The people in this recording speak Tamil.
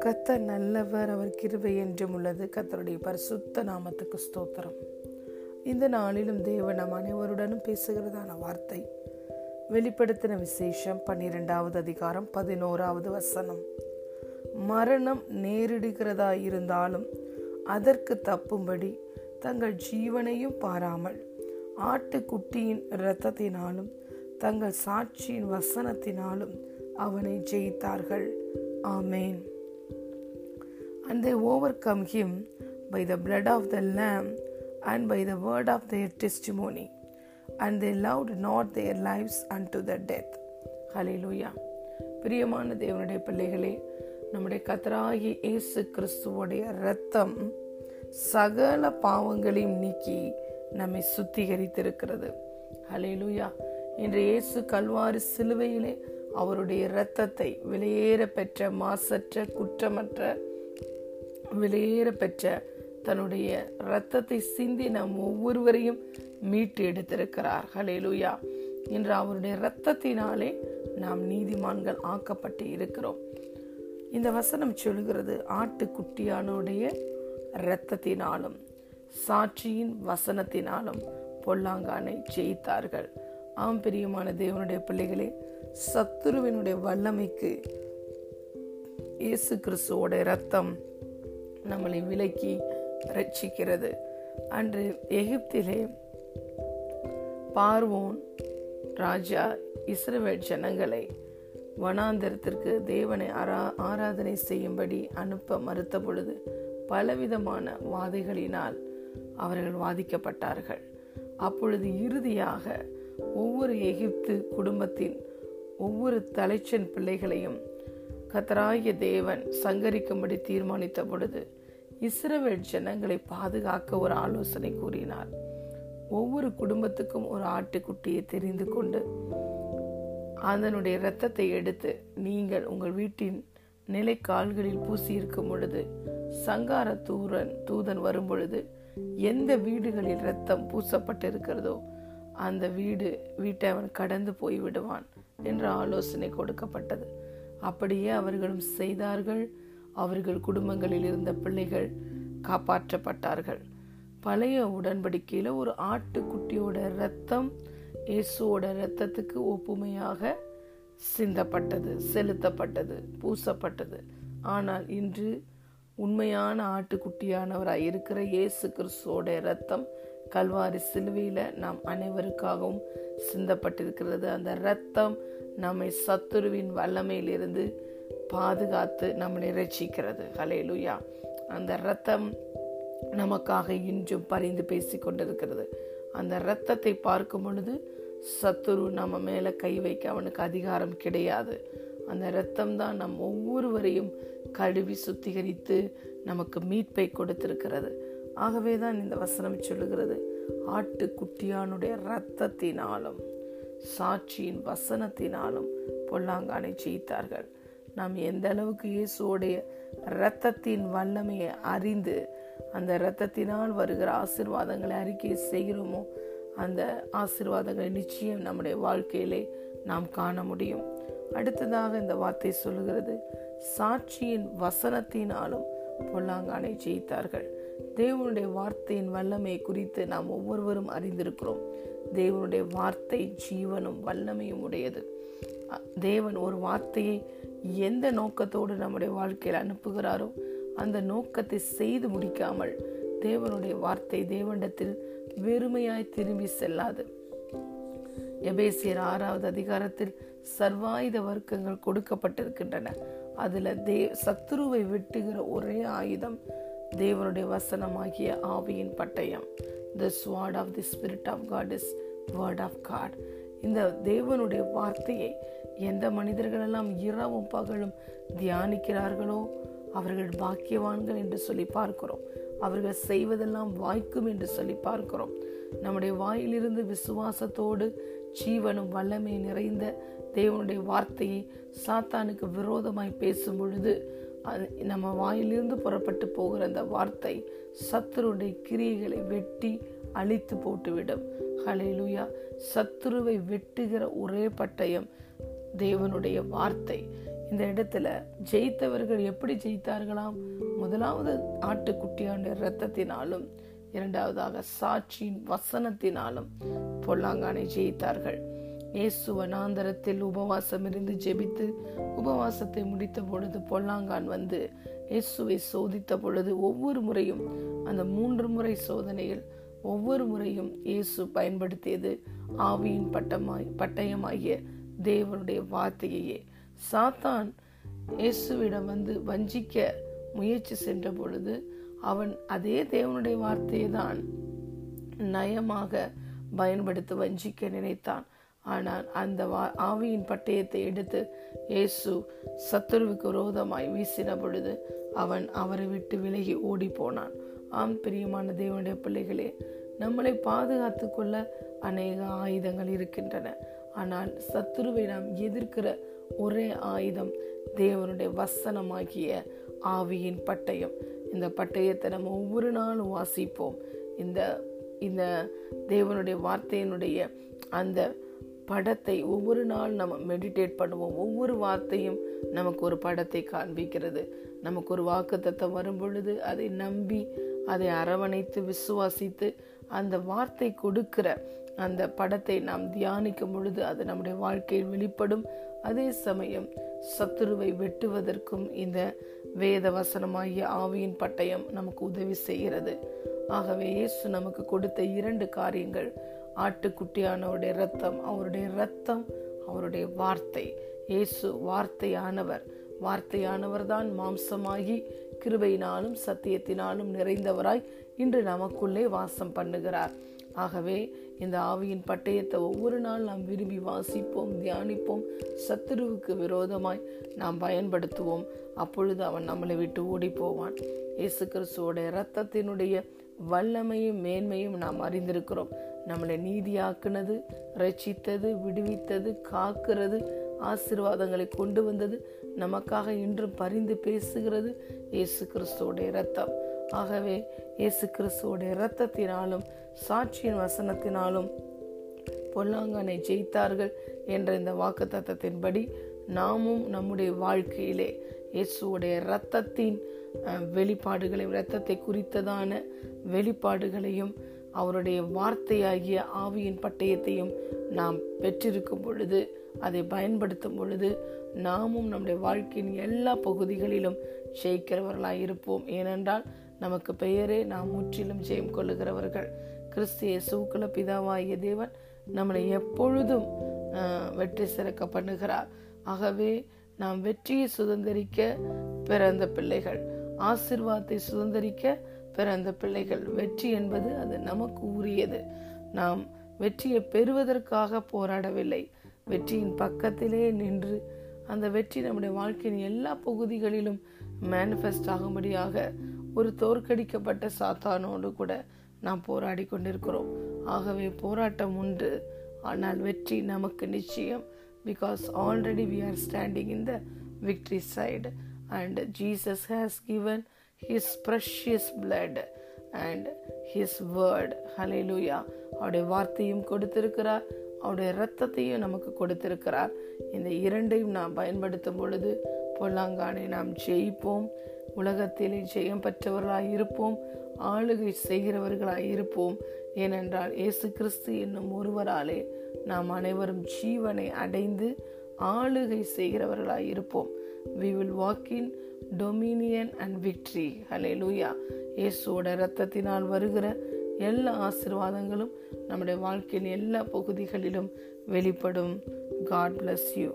கத்தர் நல்லவர் அவர் கிருபை என்றும் உள்ளது. கத்தருடைய பரிசுத்த நாமத்துக்கு ஸ்தோத்திரம். இந்த நாளிலும் தேவன் நம் அனைவருடனும் பேசுகிறதான வார்த்தை. வெளிப்படுத்தின விசேஷம் பன்னிரெண்டாவது அதிகாரம் பதினோராவது வசனம். மரணம் நேரிடுகிறதா இருந்தாலும் அதற்கு தப்பும்படி தங்கள் ஜீவனையும் பாராமல் ஆட்டுக்குட்டியின் இரத்தத்தினாலும் தங்கள் சாட்சியின் வசனத்தினாலும் அவனை ஜெயித்தார்கள் ஆமேன் and they overcome him by the blood of the lamb and by the word of their testimony and they love not their lives and to the death hallelujah பிரியமான தேவனுடைய பிள்ளைகளே நம்முடைய கத்தராகி இயேசு கிறிஸ்துவோடைய ரத்தம் சகல பாவங்களையும் நீக்கி நம்மை சுத்திகரித்திருக்கிறது ஹலே லூயா இன்று இயேசு கல்வாறு சிலுவையிலே அவருடைய இரத்தத்தை விலையேற பெற்ற மாசற்ற குற்றமற்ற வெளியேற பெற்ற தன்னுடைய இரத்தத்தை சிந்தி நாம் ஒவ்வொருவரையும் மீட்டு எடுத்திருக்கிறார். ஹலேலுயா இன்று அவருடைய இரத்தத்தினாலே நாம் நீதிமான்கள் ஆக்கப்பட்டு இருக்கிறோம். இந்த வசனம் சொல்கிறது ஆட்டுக்குட்டியானுடைய இரத்தத்தினாலும் சாட்சியின் வசனத்தினாலும் பொல்லாங்கானை ஜெயித்தார்கள். ஆம் பிரியமான தேவனுடைய பிள்ளைகளே சத்துருவினுடைய வல்லமைக்கு இயேசு கிறிஸ்துவோட ரத்தம் நம்மளை விலக்கி ரட்சிக்கிறது அன்று எகிப்திலே பார்வோன் ராஜா இஸ்ரவேல் ஜனங்களை வனாந்தரத்திற்கு தேவனை அரா ஆராதனை செய்யும்படி அனுப்ப மறுத்த பொழுது பலவிதமான வாதைகளினால் அவர்கள் வாதிக்கப்பட்டார்கள். அப்பொழுது இறுதியாக ஒவ்வொரு எகிப்து குடும்பத்தின் ஒவ்வொரு தலைச்சன் பிள்ளைகளையும் கத்தராய தேவன் சங்கரிக்கும்படி தீர்மானித்த பொழுது இஸ்ரவேல் ஜனங்களை பாதுகாக்க ஒரு ஆலோசனை கூறினார். ஒவ்வொரு குடும்பத்துக்கும் ஒரு ஆட்டுக்குட்டியை தெரிந்து கொண்டு அதனுடைய இரத்தத்தை எடுத்து நீங்கள் உங்கள் வீட்டின் நிலை கால்களில் பூசி இருக்கும் பொழுது சங்கார தூரன் தூதன் வரும் பொழுது எந்த வீடுகளில் ரத்தம் பூசப்பட்டிருக்கிறதோ அந்த வீடு வீட்டை அவன் கடந்து போய் விடுவான் என்ற ஆலோசனை கொடுக்கப்பட்டது. அப்படியே அவர்களும் செய்தார்கள். அவர்கள் குடும்பங்களில் இருந்த பிள்ளைகள் காப்பாற்றப்பட்டார்கள். பழைய உடன்படிக்கையில் ஒரு ஆட்டுக்குட்டியோட ரத்தம் இயேசுவோட ரத்தத்துக்கு ஒப்புமையாக சிந்தப்பட்டது செலுத்தப்பட்டது பூசப்பட்டது. ஆனால் இன்று உண்மையான ஆட்டுக்குட்டியானவராக இருக்கிற இயேசு கிறிஸ்துவோட ரத்தம் கல்வாரி சிலுவையில் நாம் அனைவருக்காகவும் சிந்தப்பட்டிருக்கிறது. அந்த ரத்தம் நம்மை சத்துருவின் வல்லமையிலிருந்து பாதுகாத்து நம்மளை ரசிக்கிறது ஹலேலுயா அந்த ரத்தம் நமக்காக இன்றும் பரிந்து பேசி கொண்டிருக்கிறது. அந்த ரத்தத்தை பார்க்கும் பொழுது சத்துரு நம்ம மேலே கை வைக்க அவனுக்கு அதிகாரம் கிடையாது. அந்த ரத்தம் தான் நம் ஒவ்வொருவரையும் கழுவி சுத்திகரித்து நமக்கு மீட்பை கொடுத்திருக்கிறது. ஆகவே தான் இந்த வசனம் சொல்லுகிறது ஆட்டுக்குட்டியானுடைய இரத்தத்தினாலும் சாட்சியின் வசனத்தினாலும் பொல்லாங்கானை ஜெயித்தார்கள். நாம் எந்த அளவுக்கு இயேசுவோடைய இரத்தத்தின் வல்லமையை அறிந்து அந்த இரத்தத்தினால் வருகிற ஆசிர்வாதங்களை அறிக்கை செய்கிறோமோ அந்த ஆசிர்வாதங்களை நிச்சயம் நம்முடைய வாழ்க்கையிலே நாம் காண முடியும். அடுத்ததாக இந்த வார்த்தை சொல்லுகிறது. சாட்சியின் வசனத்தினாலும் பொல்லாங்கானை ஜெயித்தார்கள். தேவனுடைய வார்த்தையின் வல்லமை குறித்து நாம் ஒவ்வொருவரும் அறிந்திருக்கிறோம். தேவனுடைய வார்த்தை ஜீவனும் வல்லமையும் உடையது. தேவன் ஒரு வார்த்தையை எந்த நோக்கத்தோடு நம்முடைய வாழ்க்கையில் அனுப்புகிறாரோ அந்த நோக்கத்தை செய்து முடிக்காமல் தேவனுடைய வார்த்தை தேவனிடத்தில் வெறுமையாய் திரும்பி செல்லாது. எபேசியர் ஆறாவது அதிகாரத்தில் சர்வாயுத வர்க்கங்கள் கொடுக்கப்பட்டிருக்கின்றன. அதுல தே சத்துருவை வெட்டுகிற ஒரே ஆயுதம் தேவனுடைய வசனமாகிய ஆவியின் பட்டயம். The sword of the spirit of God is word of God இந்த தேவனுடைய வார்த்தையை எந்த மனிதர்களெல்லாம் இரவும் பகலும் தியானிக்கிறார்களோ அவர்கள் பாக்கியவான்கள் என்று சொல்லி பார்க்கிறோம். அவர்கள் செய்வதெல்லாம் வாய்க்கும் என்று சொல்லி பார்க்கிறோம். நம்முடைய வாயிலிருந்து விசுவாசத்தோடு ஜீவனும் வல்லமை நிறைந்த தேவனுடைய வார்த்தையை சாத்தானுக்கு விரோதமாய் பேசும் பொழுது நம்ம வாயிலிருந்து புறப்பட்டு போகிற அந்த வார்த்தை சத்துருடைய கிரியைகளை வெட்டி அழித்து போட்டுவிடும். ஹலேலுயா சத்துருவை வெட்டுகிற ஒரே பட்டயம் தேவனுடைய வார்த்தை. இந்த இடத்துல ஜெயித்தவர்கள் எப்படி ஜெயித்தார்களாம்? முதலாவது ஆட்டுக்குட்டியாண்ட இரத்தத்தினாலும் இரண்டாவதாக சாட்சியின் வசனத்தினாலும் பொல்லாங்கானை ஜெயித்தார்கள். இயேசு வனாந்தரத்தில் உபவாசம் இருந்து ஜெபித்து உபவாசத்தை முடித்த பொழுது பொல்லாங்கான் வந்து இயேசுவை சோதித்த பொழுது ஒவ்வொரு முறையும் அந்த மூன்று முறை சோதனையில் ஒவ்வொரு முறையும் இயேசு பயன்படுத்தியது ஆவியின் பட்டமாய் பட்டயமாகிய தேவனுடைய வார்த்தையே சாத்தான் இயேசுவிடம் வந்து வஞ்சிக்க முயற்சி சென்ற பொழுது அவன் அதே தேவனுடைய வார்த்தையை தான் நயமாக பயன்படுத்தி வஞ்சிக்க நினைத்தான். ஆனால் அந்த ஆவியின் பட்டயத்தை எடுத்து இயேசு சத்துருவுக்கு விரோதமாய் வீசின பொழுது அவன் அவரை விட்டு விலகி ஓடி போனான் ஆம் பிரியமான தேவனுடைய பிள்ளைகளே நம்மளை பாதுகாத்து கொள்ள அநேக ஆயுதங்கள் இருக்கின்றன. ஆனால் சத்துருவை நாம் எதிர்க்கிற ஒரே ஆயுதம் தேவனுடைய வசனமாகிய ஆவியின் பட்டயம். இந்த பட்டயத்தை நம்ம ஒவ்வொரு நாளும் வாசிப்போம். இந்த இந்த தேவனுடைய வார்த்தையினுடைய அந்த படத்தை ஒவ்வொரு நாள் நம்ம மெடிடேட் பண்ணுவோம். ஒவ்வொரு வார்த்தையும் நமக்கு ஒரு படத்தை காண்பிக்கிறது. நமக்கு ஒரு வாக்கு தத்தம் வரும் பொழுது அதை நம்பி அதை அரவணைத்து விசுவாசித்து அந்த வார்த்தை கொடுக்கிற அந்த படத்தை நாம் தியானிக்கும் பொழுது அது நம்முடைய வாழ்க்கையில் வெளிப்படும். அதே சமயம் சத்துருவை வெட்டுவதற்கும் இந்த வேத வசனமாகிய ஆவியின் பட்டயம் நமக்கு உதவி செய்கிறது. ஆகவே இயேசு நமக்கு கொடுத்த இரண்டு காரியங்கள். ஆட்டுக்குட்டியானவருடைய ரத்தம் அவருடைய ரத்தம் அவருடைய வார்த்தை. இயேசு வார்த்தையானவர். வார்த்தையானவர் தான் மாம்சமாகி கிருபையினாலும் சத்தியத்தினாலும் நிறைந்தவராய் இன்று நமக்குள்ளே வாசம் பண்ணுகிறார். ஆகவே இந்த ஆவியின் பட்டயத்தை ஒவ்வொரு நாள் நாம் விரும்பி வாசிப்போம் தியானிப்போம். சத்துருவுக்கு விரோதமாய் நாம் பயன்படுத்துவோம். அப்பொழுது அவன் நம்மளை விட்டு ஓடி போவான் இயேசு கிறிஸ்துவோட இரத்தத்தினுடைய வல்லமையும் மேன்மையும் நாம் அறிந்திருக்கிறோம். நம்மளை நீதியாக்குனது ரட்சித்தது விடுவித்தது காக்கிறது ஆசிர்வாதங்களை கொண்டு வந்தது நமக்காக இன்றும் பரிந்து பேசுகிறது. இயேசு கிறிஸ்துவோடைய இரத்தம். ஆகவே இயேசு கிறிஸ்துவோடைய இரத்தத்தினாலும் சாட்சியின் வசனத்தினாலும் பொல்லாங்கனை ஜெயித்தார்கள் என்ற இந்த வாக்கு தத்தத்தின்படி நாமும் நம்முடைய வாழ்க்கையிலே இயேசுவோடைய இரத்தத்தின் வெளிப்பாடுகளையும் இரத்தத்தை குறித்ததான வெளிப்பாடுகளையும் அவருடைய வார்த்தையாகிய ஆவியின் பட்டயத்தையும் நாம் பெற்றிருக்கும் பொழுது அதை பயன்படுத்தும் பொழுது நாமும் நம்முடைய வாழ்க்கையின் எல்லா பகுதிகளிலும் ஜெயிக்கிறவர்களாக இருப்போம் ஏனென்றால் நமக்கு பெயரே நாம் முற்றிலும் ஜெயம் கொள்ளுகிறவர்கள். கிறிஸ்திய சூக்கல பிதாவாகிய தேவன் நம்மளை எப்பொழுதும் வெற்றி சிறக்க பண்ணுகிறார். ஆகவே நாம் வெற்றியை சுதந்திரிக்க பிறந்த பிள்ளைகள் ஆசிர்வாதத்தை சுதந்திரிக்க பிறந்த பிள்ளைகள். வெற்றி என்பது அது நமக்கு உரியது. நாம் வெற்றியை பெறுவதற்காக போராடவில்லை. வெற்றியின் பக்கத்திலே நின்று அந்த வெற்றி நம்முடைய வாழ்க்கையின் எல்லா பகுதிகளிலும் மேனிஃபெஸ்ட் ஆகும்படியாக ஒரு தோற்கடிக்கப்பட்ட சாத்தானோடு கூட நாம் போராடி கொண்டிருக்கிறோம் ஆகவே போராட்டம் உண்டு. ஆனால் வெற்றி நமக்கு நிச்சயம். Because already we are standing in the victory side and Jesus has given his precious blood and his word hallelujah அவருடைய வார்த்தையும் கொடுத்திருக்கிறார். அவருடைய இரத்தத்தையும் நமக்கு கொடுத்திருக்கிறார். இந்த இரண்டையும் நாம் பயன்படுத்தும் பொழுது பொல்லாங்கானை நாம் ஜெயிப்போம். உலகத்திலே ஜெயம் பெற்றவர்களாய் இருப்போம் ஆளுகை செய்கிறவர்களாய் இருப்போம். ஏனென்றால் இயேசு கிறிஸ்து என்னும் ஒருவராலே நாம் அனைவரும் ஜீவனை அடைந்து ஆளுகை செய்கிறவர்களாய் இருப்போம். We will walk in dominion and victory hallelujah இயேசுவோட ரத்தத்தினால் வருகிற எல்லா ஆசிர்வாதங்களும் நம்முடைய வாழ்க்கையின் எல்லா பகுதிகளிலும் வெளிப்படும். God bless you